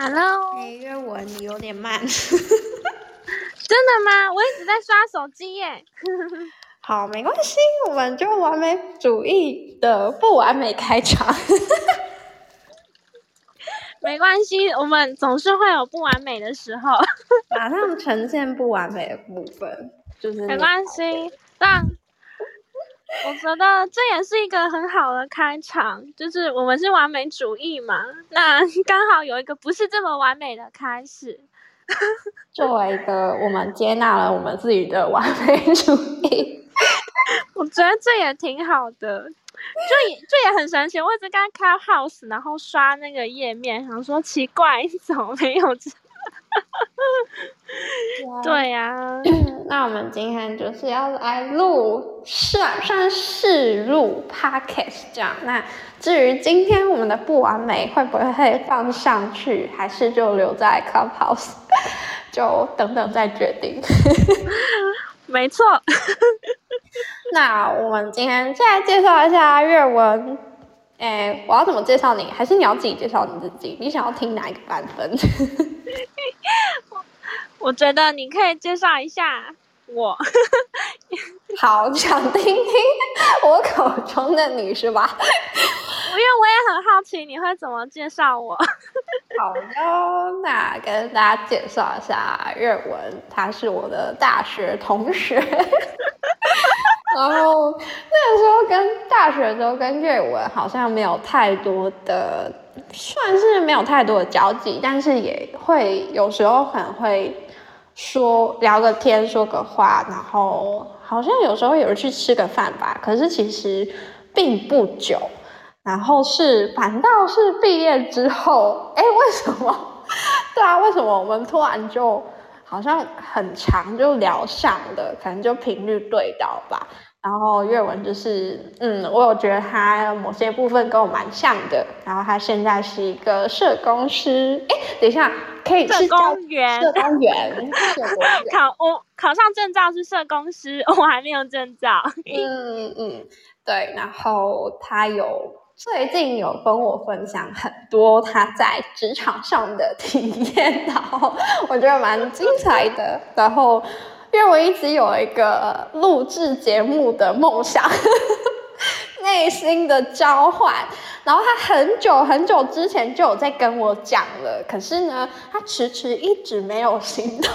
Hello，哎，月文，你有点慢。真的吗？我一直在刷手机耶。好，没关系，我们就完美主义的不完美开场。没关系，我们总是会有不完美的时候。马上呈现不完美的部分，就是没关系，但我觉得这也是一个很好的开场，就是我们是完美主义嘛，那 刚好有一个不是这么完美的开始。作为一个我们接纳了我们自己的完美主义，我觉得这也挺好的，就也就也很神奇。我一直刚开 House，然后刷那个页面，想说奇怪，怎么没有这？对呀、啊，那我们今天就是要来录算算是录 Podcast 这样。那至于今天我们的不完美会不会放上去，还是就留在 Clubhouse，就等等再决定。没错。那我们今天再来介绍一下月文。哎，我要怎么介绍你？还是你要自己介绍你自己？你想要听哪一个版本？我觉得你可以介绍一下我。好，想听听我口中的你是吧？因为我也很好奇你会怎么介绍我。好哟，那跟大家介绍一下月文，他是我的大学同学。然后大学的时候跟月文好像没有太多的，算是没有太多的交集，但是也会有时候可能会说聊个天，说个话，然后好像有时候也会去吃个饭吧。可是其实并不久，然后是反倒是毕业之后，哎，为什么？对啊，为什么我们突然就好像很长就聊上了，可能就频率对到吧。然后阅文就是，嗯，我有觉得他某些部分跟我蛮像的。然后他现在是一个社工师，哎，等一下，可以是社工员，社工员，考我考上证照是社工师，我还没有证照。嗯嗯，对。然后他有最近有跟我分享很多他在职场上的体验，然后我觉得蛮精彩的。然后。因为我一直有一个录制节目的梦想，呵呵，内心的召唤。然后他很久很久之前就有在跟我讲了，可是呢，他迟迟一直没有行动。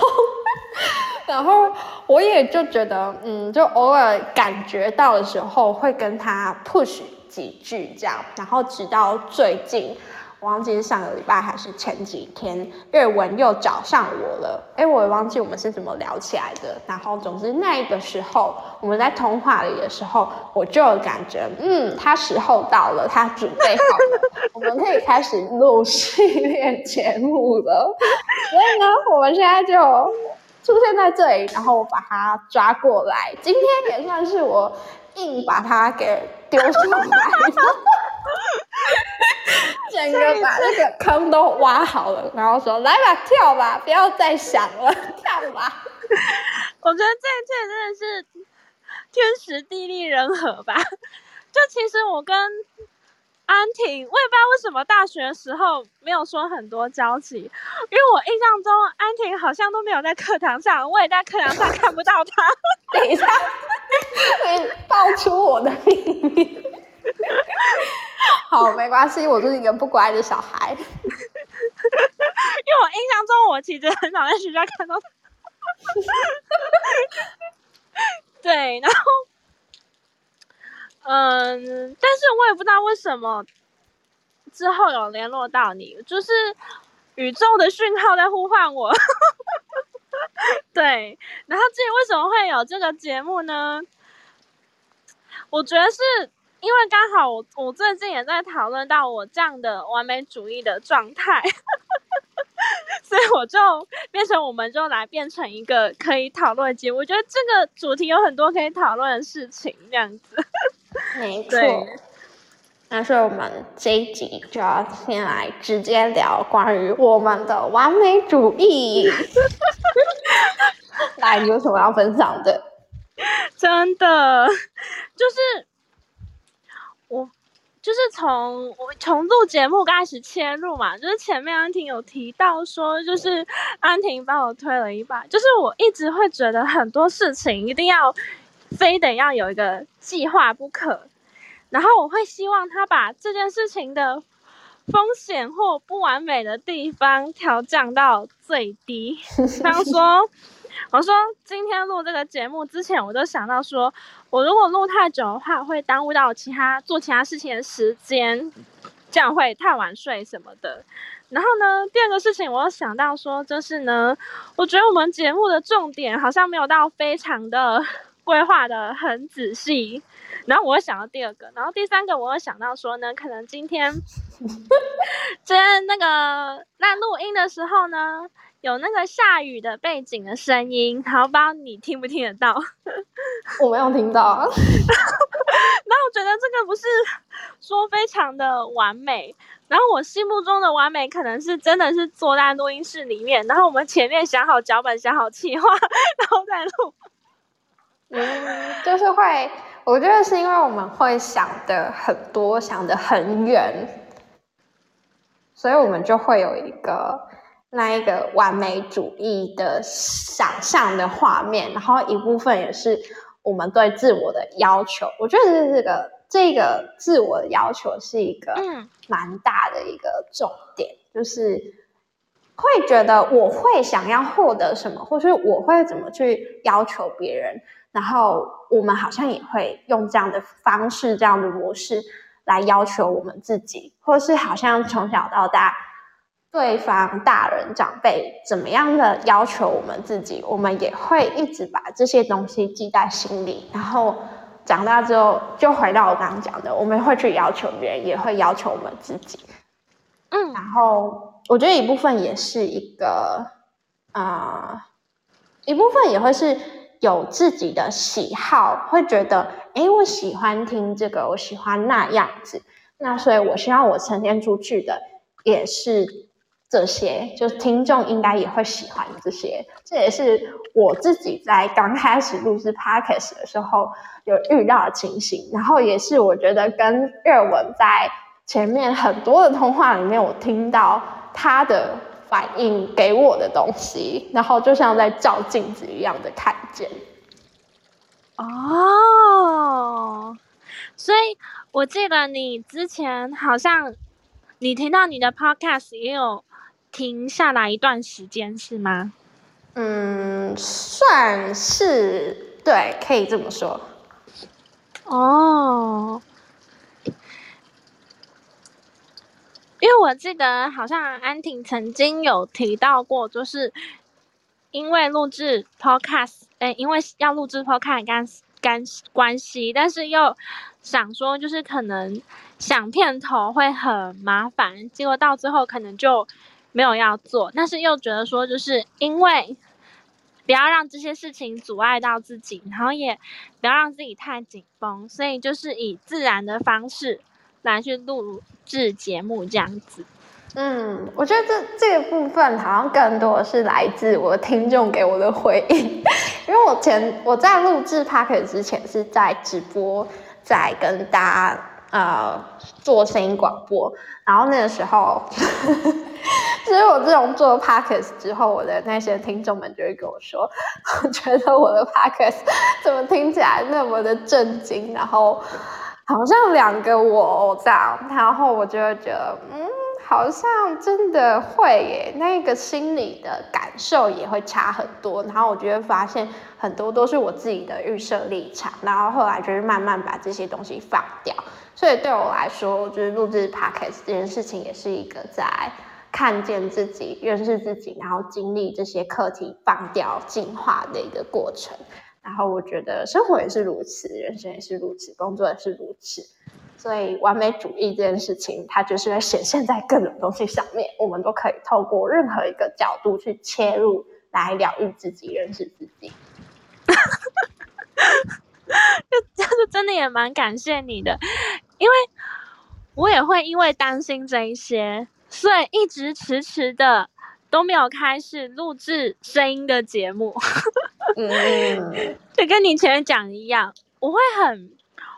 然后我也就觉得，嗯，就偶尔感觉到的时候，会跟他 push 几句这样。然后直到最近。我忘记是上个礼拜还是前几天，月文又找上我了。哎，我也忘记我们是怎么聊起来的。然后，总之那个时候我们在通话里的时候，我就有感觉，嗯，他时候到了，他准备好了，我们可以开始录系列节目了。所以呢，我们现在就出现在这里，然后我把他抓过来。今天也算是我硬把他给丢上来。整个把那个坑都挖好了，然后说：“来吧，跳吧，不要再想了，跳吧。”我觉得这一切真的是天时地利人和吧。就其实我跟安婷，我也不知道为什么大学的时候没有说很多交集，因为我印象中安婷好像都没有在课堂上，我也在课堂上看不到她。等一下，你爆出我的秘密。好，没关系，我就是一个不乖的小孩。因为我印象中，我其实很少在学校看到。对，然后，嗯，但是我也不知道为什么之后有联络到你，就是宇宙的讯号在呼唤我。对，然后至于为什么会有这个节目呢？我觉得是。因为刚好我我最近也在讨论到我这样的完美主义的状态，所以我就变成我们就来变成一个可以讨论的节目。我觉得这个主题有很多可以讨论的事情，这样子。没错。那所以我们这一集就要先来直接聊关于我们的完美主义。来，你有什么要分享的？真的，就是。就是从我从录节目开始切入嘛，就是前面安婷有提到说，就是安婷帮我推了一把，就是我一直会觉得很多事情一定要非得要有一个计划不可，然后我会希望他把这件事情的风险或不完美的地方调降到最低，比方说。我说今天录这个节目之前，我就想到说，我如果录太久的话，会耽误到其他做其他事情的时间，这样会太晚睡什么的。然后呢，第二个事情我又想到说，就是呢，我觉得我们节目的重点好像没有到非常的规划的很仔细。然后我又想到第二个，然后第三个我又想到说呢，可能今天今 天那个那录音的时候呢。有那个下雨的背景的声音，然后不知道你听不听得到？我没有听到。然后我觉得这个不是说非常的完美，然后我心目中的完美可能是真的是坐在录音室里面，然后我们前面想好脚本，想好企划，然后再录。嗯，就是会，我觉得是因为我们会想的很多，想的很远，所以我们就会有一个。那一个完美主义的想象的画面，然后一部分也是我们对自我的要求。我觉得这个这个自我的要求是一个蛮大的一个重点，就是会觉得我会想要获得什么，或是我会怎么去要求别人，然后我们好像也会用这样的方式、这样的模式来要求我们自己，或是好像从小到大。对方大人长辈怎么样的要求我们自己，我们也会一直把这些东西记在心里。然后长大之后，就回到我刚刚讲的，我们会去要求别人，也会要求我们自己。嗯，然后我觉得一部分也是一个啊、呃，一部分也会是有自己的喜好，会觉得，哎，我喜欢听这个，我喜欢那样子。那所以，我希望我呈现出去的也是。这些就是听众应该也会喜欢这些，这也是我自己在刚开始录制 Podcast 的时候有遇到的情形，然后也是我觉得跟热文在前面很多的通话里面，我听到他的反应给我的东西，然后就像在照镜子一样的看见。哦，所以我记得你之前好像你听到你的 Podcast 也有。停下来一段时间是吗？嗯，算是对，可以这么说。哦，因为我记得好像安婷曾经有提到过，就是因为录制 Podcast，哎，因为要录制 Podcast 干干关系，但是又想说，就是可能想片头会很麻烦，结果到最后可能就。没有要做，但是又觉得说，就是因为不要让这些事情阻碍到自己，然后也不要让自己太紧绷，所以就是以自然的方式来去录制节目这样子。嗯，我觉得这这个部分好像更多的是来自我的听众给我的回应，因为我前我在录制 Podcast 之前是在直播，在跟大家呃做声音广播，然后那个时候。其实我自从做 podcast 之后，我的那些听众们就会跟我说，我 觉得我的 podcast 怎么听起来那么的震惊，然后好像两个我这样，然后我就会觉得，嗯，好像真的会耶，那个心里的感受也会差很多，然后我就会发现很多都是我自己的预设立场，然后后来就是慢慢把这些东西放掉，所以对我来说，就是录制 podcast 这件事情也是一个在。看见自己，认识自己，然后经历这些课题，放掉、进化的一个过程。然后我觉得生活也是如此，人生也是如此，工作也是如此。所以完美主义这件事情，它就是会显现在各种东西上面。我们都可以透过任何一个角度去切入，来疗愈自己，认识自己。就就是真的也蛮感谢你的，因为我也会因为担心这一些。所以一直迟迟的都没有开始录制声音的节目，嗯，就跟你前面讲一样，我会很，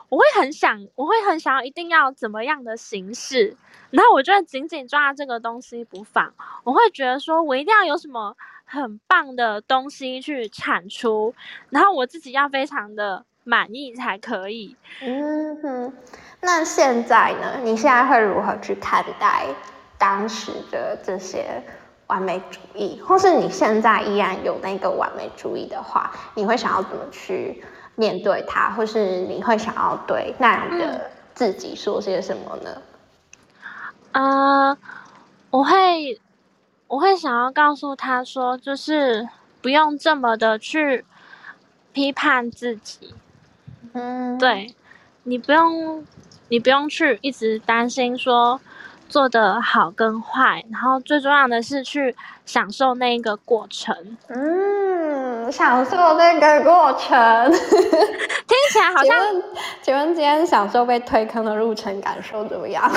我会很想，我会很想要一定要怎么样的形式，然后我就会紧紧抓这个东西不放。我会觉得说，我一定要有什么很棒的东西去产出，然后我自己要非常的满意才可以。嗯哼，那现在呢？你现在会如何去看待当时的这些完美主义，或是你现在依然有那个完美主义的话，你会想要怎么去？面对它，或是你会想要对那样的自己说些什么呢？啊、嗯呃，我会，我会想要告诉他说，就是不用这么的去批判自己。嗯，对，你不用，你不用去一直担心说做的好跟坏，然后最重要的是去享受那一个过程。嗯。享受那个过程，听起来好像。请问，请问今天享受被推坑的路程感受怎么样？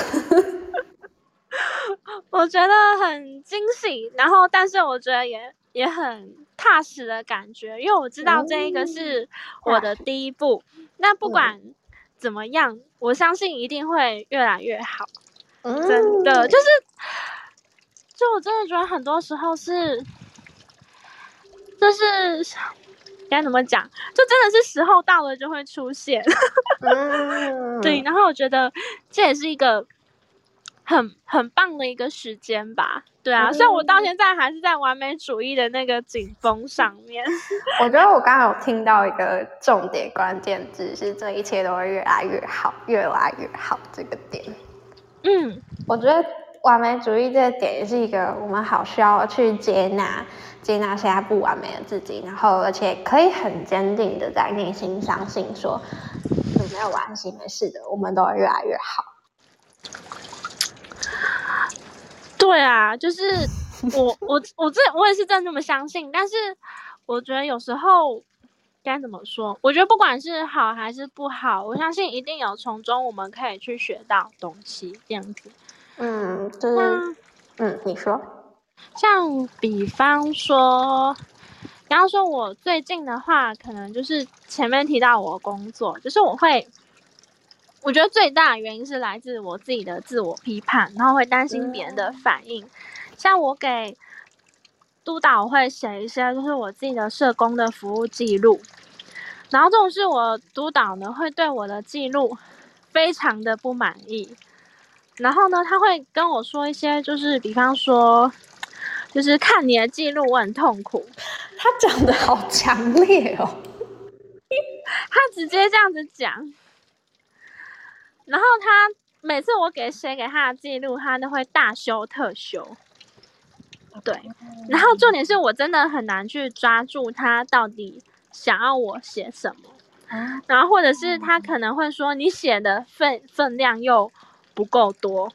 我觉得很惊喜，然后但是我觉得也也很踏实的感觉，因为我知道这一个是我的第一步。嗯、那不管怎么样、嗯，我相信一定会越来越好。嗯、真的，就是，就我真的觉得很多时候是。就是该怎么讲，就真的是时候到了就会出现，嗯、对。然后我觉得这也是一个很很棒的一个时间吧，对啊。虽、嗯、然我到现在还是在完美主义的那个紧绷上面。我觉得我刚刚有听到一个重点关键字是这一切都会越来越好，越来越好这个点。嗯，我觉得完美主义这个点也是一个我们好需要去接纳。接纳现在不完美的自己，然后而且可以很坚定的在内心相信说，没有关系，没事的，我们都会越来越好。对啊，就是我我我这我也是真的这么相信，但是我觉得有时候该怎么说？我觉得不管是好还是不好，我相信一定有从中我们可以去学到东西，这样子。嗯，就是嗯，你说。像比方说，比方说我最近的话，可能就是前面提到我工作，就是我会，我觉得最大的原因是来自我自己的自我批判，然后会担心别人的反应。嗯、像我给督导会写一些，就是我自己的社工的服务记录，然后这种是我督导呢会对我的记录非常的不满意，然后呢他会跟我说一些，就是比方说。就是看你的记录，我很痛苦。他讲的好强烈哦，他直接这样子讲。然后他每次我给写给他的记录，他都会大修特修。对，然后重点是我真的很难去抓住他到底想要我写什么。然后或者是他可能会说你写的分分量又不够多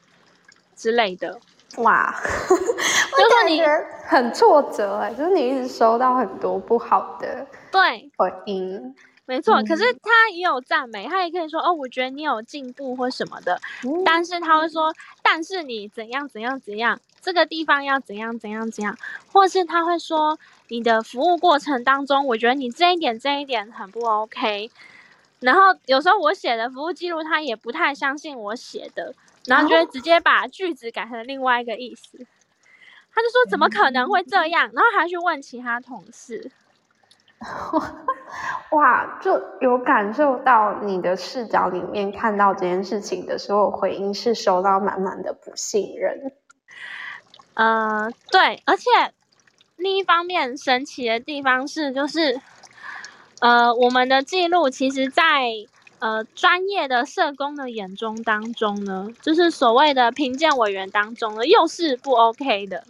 之类的。哇，就是你很挫折哎，就是你一直收到很多不好的对。回应，没错、嗯。可是他也有赞美，他也可以说哦，我觉得你有进步或什么的、嗯。但是他会说，但是你怎样怎样怎样，这个地方要怎样怎样怎样，或是他会说你的服务过程当中，我觉得你这一点这一点很不 OK。然后有时候我写的服务记录，他也不太相信我写的。然后就会直接把句子改成另外一个意思，他就说怎么可能会这样？然后还去问其他同事，哇，就有感受到你的视角里面看到这件事情的时候，回应是收到满满的不信任。呃，对，而且另一方面神奇的地方是，就是呃，我们的记录其实，在。呃，专业的社工的眼中当中呢，就是所谓的评鉴委员当中呢，又是不 OK 的。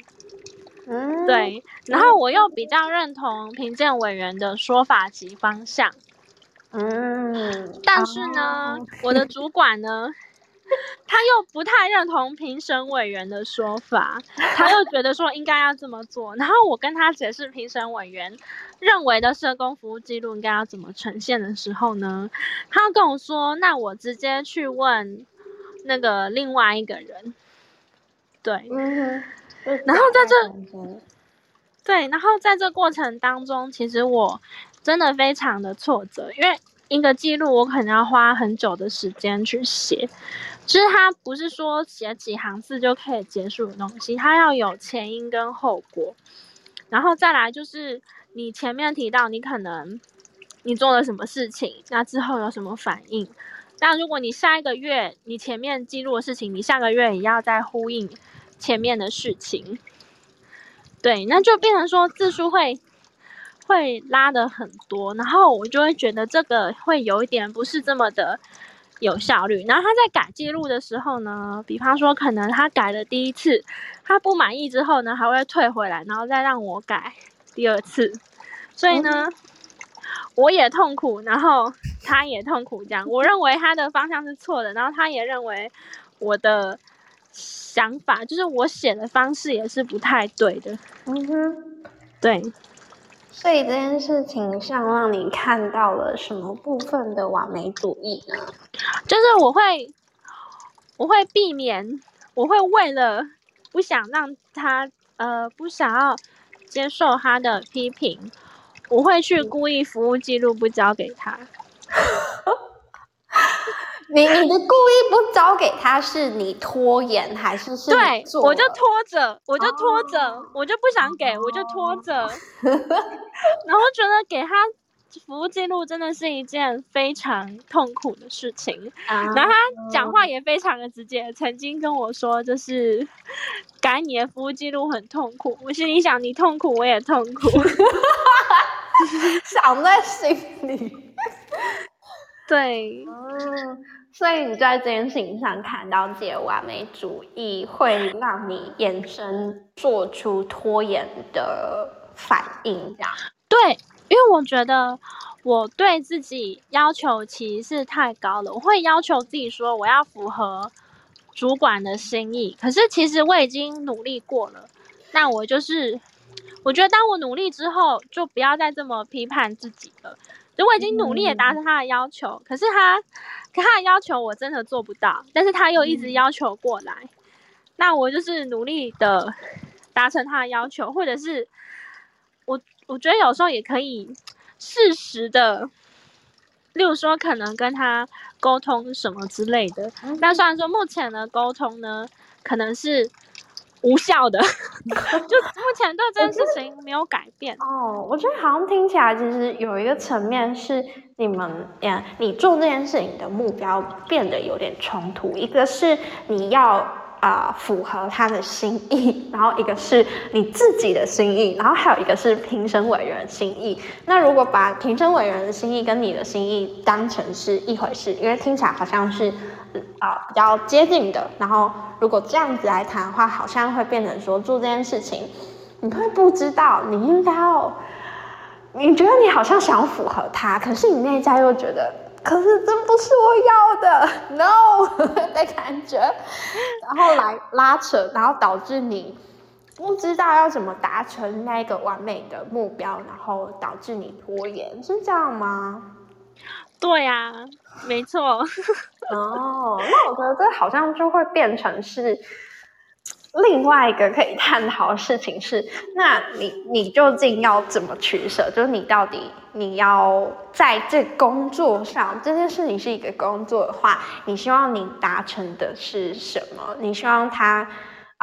嗯，对。然后我又比较认同评鉴委员的说法及方向。嗯。但是呢，哦、我的主管呢，他又不太认同评审委员的说法，他又觉得说应该要这么做。然后我跟他解释评审委员。认为的社工服务记录应该要怎么呈现的时候呢？他跟我说：“那我直接去问那个另外一个人。”对，嗯，然后在这，对，然后在这过程当中，其实我真的非常的挫折，因为一个记录，我可能要花很久的时间去写。其实它不是说写几行字就可以结束的东西，它要有前因跟后果，然后再来就是你前面提到你可能你做了什么事情，那之后有什么反应。那如果你下一个月你前面记录的事情，你下个月也要再呼应前面的事情，对，那就变成说字数会会拉的很多，然后我就会觉得这个会有一点不是这么的有效率。然后他在改记录的时候呢，比方说可能他改了第一次，他不满意之后呢，还会退回来，然后再让我改第二次，所以呢。嗯我也痛苦，然后他也痛苦，这样我认为他的方向是错的，然后他也认为我的想法就是我写的方式也是不太对的。嗯哼，对。所以这件事情上让你看到了什么部分的完美主义呢？就是我会，我会避免，我会为了不想让他呃不想要接受他的批评。我会去故意服务记录不交给他。你你的故意不交给他，是你拖延还是是？对，我就拖着，我就拖着，哦，我就不想给，我就拖着。然后觉得给他服务记录真的是一件非常痛苦的事情。然后他讲话也非常的直接，曾经跟我说，就是改你的服务记录很痛苦。我心里想，你痛苦，我也痛苦。想在心里，对，嗯，所以你在这件事情上看到自己的完美主义，会让你衍生做出拖延的反应，这样？对，因为我觉得我对自己要求其实是太高了，我会要求自己说我要符合主管的心意，可是其实我已经努力过了，那我就是。我觉得当我努力之后，就不要再这么批判自己了。如果已经努力的达成他的要求，可是他，可他的要求我真的做不到，但是他又一直要求过来，那我就是努力的达成他的要求，或者是我我觉得有时候也可以适时的，例如说可能跟他沟通什么之类的。但虽然说目前的沟通呢，可能是。无效的，就目前对这件事情没有改变哦。我觉得好像听起来，其实有一个层面是你们，嗯，你做这件事情的目标变得有点冲突。一个是你要啊、呃、符合他的心意，然后一个是你自己的心意，然后还有一个是评审委员心意。那如果把评审委员的心意跟你的心意当成是一回事，因为听起来好像是。啊、比较接近的。然后，如果这样子来谈的话，好像会变成说做这件事情，你会不知道你应该要，你觉得你好像想符合他，可是你内在又觉得，可是这不是我要的，no 的感觉，然后来拉扯，然后导致你不知道要怎么达成那个完美的目标，然后导致你拖延，是这样吗？对呀、啊，没错。哦，那我觉得这好像就会变成是另外一个可以探讨的事情是，那你你究竟要怎么取舍？就是你到底你要在这工作上，这件事情是一个工作的话，你希望你达成的是什么？你希望他。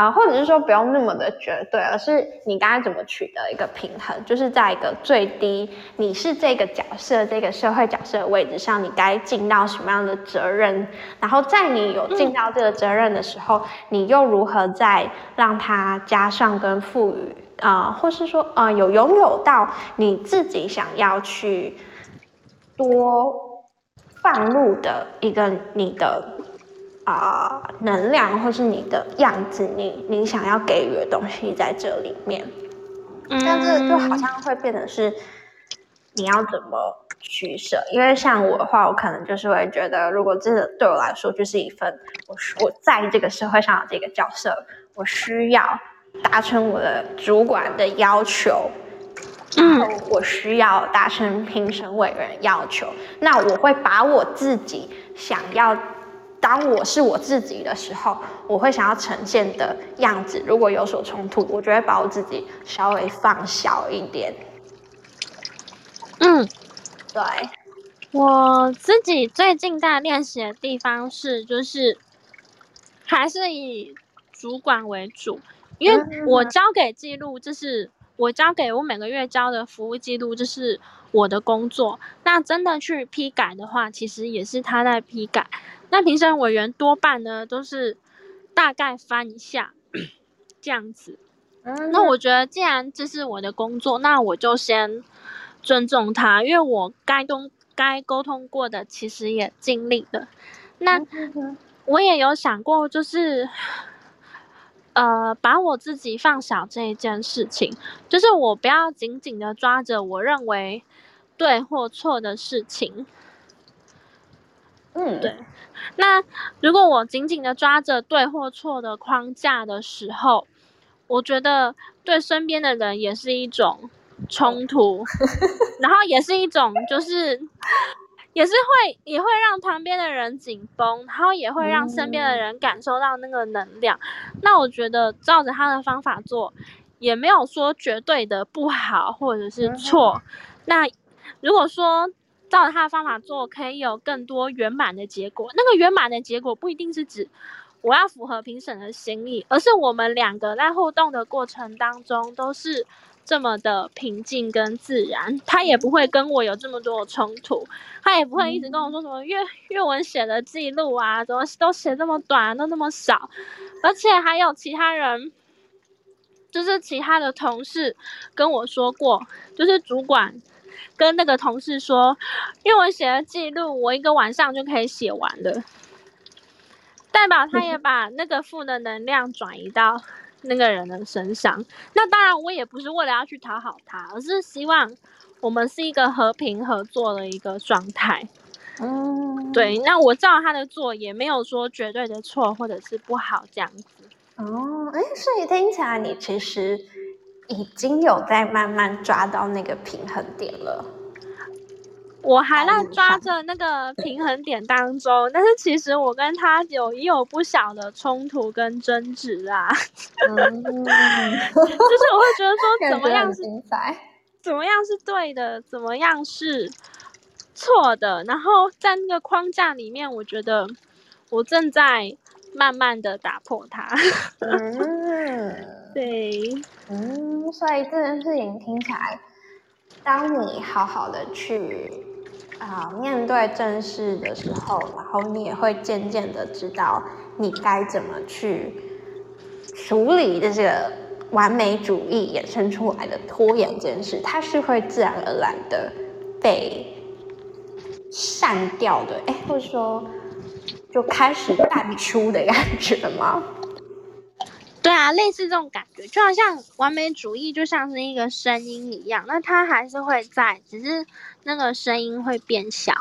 啊，或者是说不用那么的绝对，而是你该怎么取得一个平衡，就是在一个最低，你是这个角色、这个社会角色的位置上，你该尽到什么样的责任？然后在你有尽到这个责任的时候，嗯、你又如何再让它加上跟赋予啊、呃，或是说啊、呃，有拥有到你自己想要去多放入的一个你的。啊、呃，能量或是你的样子，你你想要给予的东西在这里面，嗯，但是就好像会变成是你要怎么取舍？因为像我的话，我可能就是会觉得，如果这个对我来说就是一份我我在这个社会上的这个角色，我需要达成我的主管的要求，然后我需要达成评审委员要求，那我会把我自己想要。当我是我自己的时候，我会想要呈现的样子，如果有所冲突，我就会把我自己稍微放小一点。嗯，对。我自己最近在练习的地方是，就是还是以主管为主，因为我交给记录，就是我交给我每个月交的服务记录，就是我的工作。那真的去批改的话，其实也是他在批改。那评审委员多半呢，都是大概翻一下这样子。那我觉得，既然这是我的工作，那我就先尊重他，因为我该通。该沟通过的，其实也尽力了。那我也有想过，就是呃，把我自己放小这一件事情，就是我不要紧紧的抓着我认为对或错的事情。嗯，对。那如果我紧紧的抓着对或错的框架的时候，我觉得对身边的人也是一种。冲突，然后也是一种，就是也是会也会让旁边的人紧绷，然后也会让身边的人感受到那个能量。嗯、那我觉得照着他的方法做，也没有说绝对的不好或者是错。嗯、那如果说照他的方法做，可以有更多圆满的结果，那个圆满的结果不一定是指我要符合评审的心意，而是我们两个在互动的过程当中都是。这么的平静跟自然，他也不会跟我有这么多的冲突，他也不会一直跟我说什么阅阅文写的记录啊，怎么都写这么短，都那么少，而且还有其他人，就是其他的同事跟我说过，就是主管跟那个同事说，因为我写了记录我一个晚上就可以写完了，代表他也把那个负的能量转移到。那个人的身上，那当然我也不是为了要去讨好他，而是希望我们是一个和平合作的一个状态。嗯，对。那我照他的做，也没有说绝对的错或者是不好这样子。哦，哎，所以听起来你其实已经有在慢慢抓到那个平衡点了。我还在抓着那个平衡点当中，但是其实我跟他有也有不小的冲突跟争执啊。嗯、就是我会觉得说，怎么样是 怎么样是对的，怎么样是错的，然后在那个框架里面，我觉得我正在慢慢的打破它。嗯，对，嗯，所以这件事情听起来，当你好好的去。啊，面对正事的时候，然后你也会渐渐的知道你该怎么去处理这个完美主义衍生出来的拖延这件事，它是会自然而然的被删掉的，哎，或者说就开始淡出的感觉吗？对啊，类似这种感觉，就好像完美主义就像是一个声音一样，那它还是会在，只是那个声音会变小。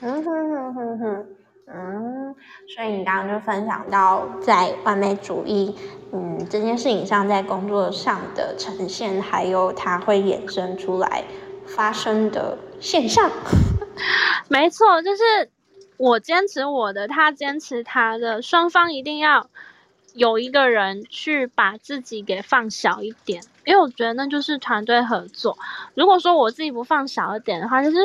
嗯哼哼哼哼，嗯，所以你刚刚就分享到在完美主义，嗯，这件事情上，在工作上的呈现，还有它会衍生出来发生的现象。没错，就是我坚持我的，他坚持他的，双方一定要。有一个人去把自己给放小一点，因为我觉得那就是团队合作。如果说我自己不放小一点的话，就是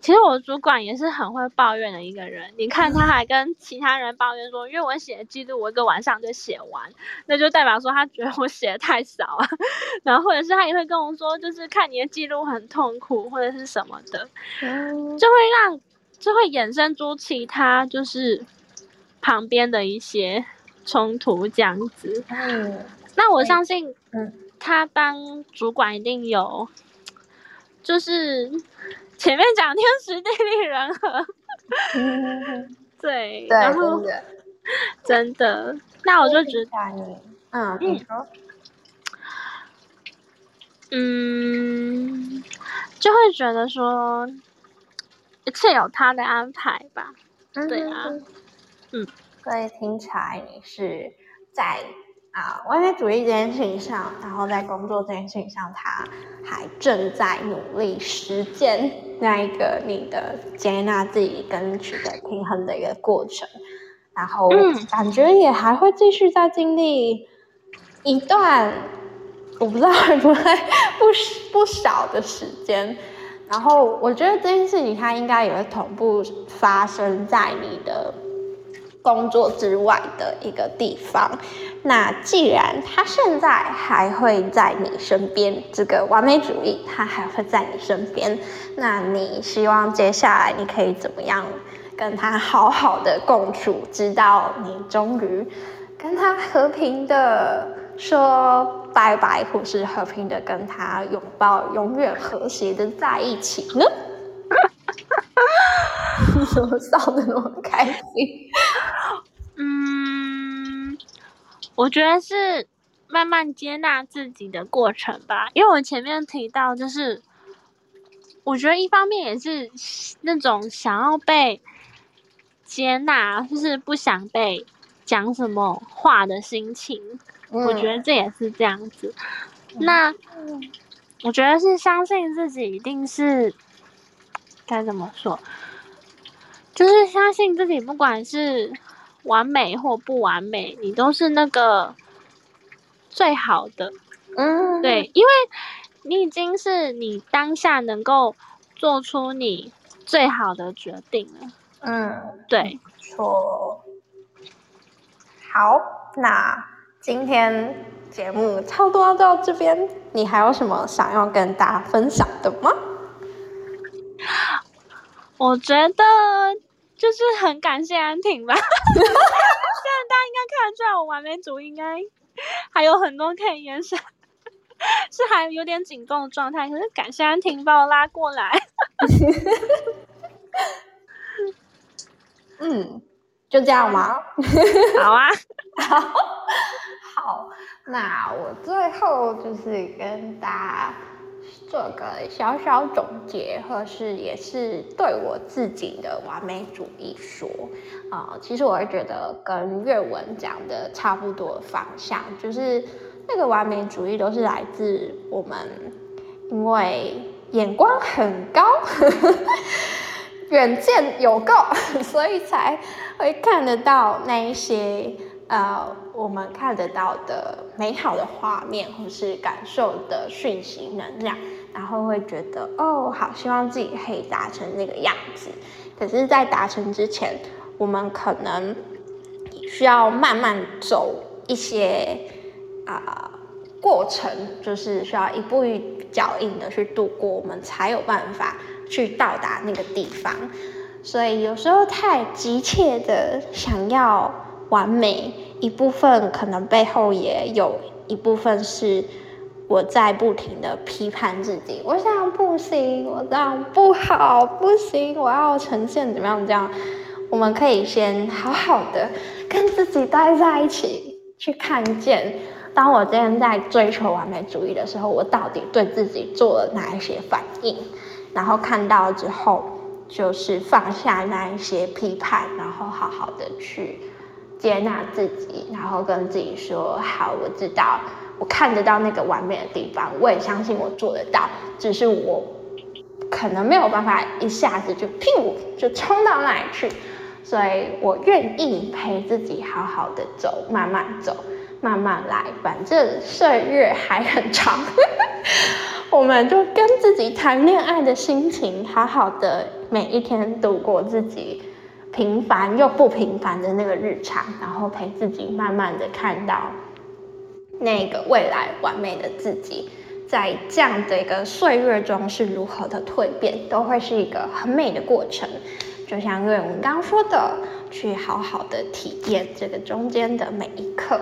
其实我主管也是很会抱怨的一个人。你看他还跟其他人抱怨说，因为我写的记录我一个晚上就写完，那就代表说他觉得我写的太少啊。然后或者是他也会跟我说，就是看你的记录很痛苦或者是什么的，就会让就会衍生出其他就是旁边的一些。冲突这样子，嗯，那我相信，嗯，他当主管一定有，就是前面讲天时地利人和，嗯，对，然后真的，那我就觉得，嗯，你说，嗯，就会觉得说，一切有他的安排吧，对啊，嗯。所以听起来你是在啊完美主义这件事情上，然后在工作这件事情上，他还正在努力实践那一个你的接纳自己跟取得平衡的一个过程，然后感觉也还会继续再经历一段我不知道会不会不不少的时间，然后我觉得这件事情它应该也会同步发生在你的工作之外的一个地方。那既然他现在还会在你身边，这个完美主义他还会在你身边，那你希望接下来你可以怎么样跟他好好的共处，直到你终于跟他和平的说拜拜，或是和平的跟他拥抱，永远和谐的在一起呢？你怎么笑的那么开心？嗯我觉得是慢慢接纳自己的过程吧，因为我前面提到，就是我觉得一方面也是那种想要被接纳，就是不想被讲什么话的心情。嗯、我觉得这也是这样子。那我觉得是相信自己，一定是该怎么说？就是相信自己，不管是。完美或不完美，你都是那个最好的。嗯，对，因为你已经是你当下能够做出你最好的决定了。嗯，对，错。好，那今天节目差不多到这边，你还有什么想要跟大家分享的吗？我觉得。就是很感谢安婷吧，虽然大家应该看得出来我完美主义应该还有很多可以延伸，是还有点紧绷的状态，可是感谢安婷把我拉过来。嗯，就这样吗？好啊，好，好，那我最后就是跟大家。做个小小总结，或是也是对我自己的完美主义说。啊、其实我会觉得跟阅文讲的差不多方向，就是那个完美主义都是来自我们，因为眼光很高，远见有够，所以才会看得到那一些呃我们看得到的美好的画面，或是感受的讯息能量。然后会觉得哦，好，希望自己可以达成那个样子。可是，在达成之前，我们可能需要慢慢走一些啊、过程，就是需要一步一脚印的去度过，我们才有办法去到达那个地方。所以，有时候太急切的想要完美，一部分可能背后也有一部分是。我在不停的批判自己，我想不行，我这样不好，不行，我要呈现怎么样？这样，我们可以先好好的跟自己待在一起，去看见，当我今天在追求完美主义的时候，我到底对自己做了哪一些反应？然后看到之后，就是放下那一些批判，然后好好的去接纳自己，然后跟自己说：好，我知道。我看得到那个完美的地方，我也相信我做得到，只是我可能没有办法一下子就噗就冲到那里去，所以我愿意陪自己好好的走，慢慢走，慢慢来，反正岁月还很长，我们就跟自己谈恋爱的心情，好好的每一天度过自己平凡又不平凡的那个日常，然后陪自己慢慢的看到。那个未来完美的自己，在这样的一个岁月中是如何的蜕变，都会是一个很美的过程。就像阅文刚刚说的，去好好的体验这个中间的每一刻。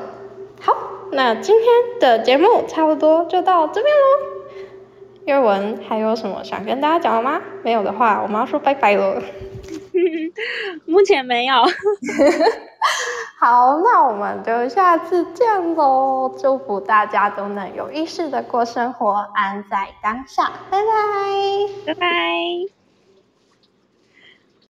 好，那今天的节目差不多就到这边喽。阅文还有什么想跟大家讲的吗？没有的话，我们要说拜拜了。目前没有。好，那我们就下次见喽！祝福大家都能有意识的过生活，安在当下。拜拜，拜拜。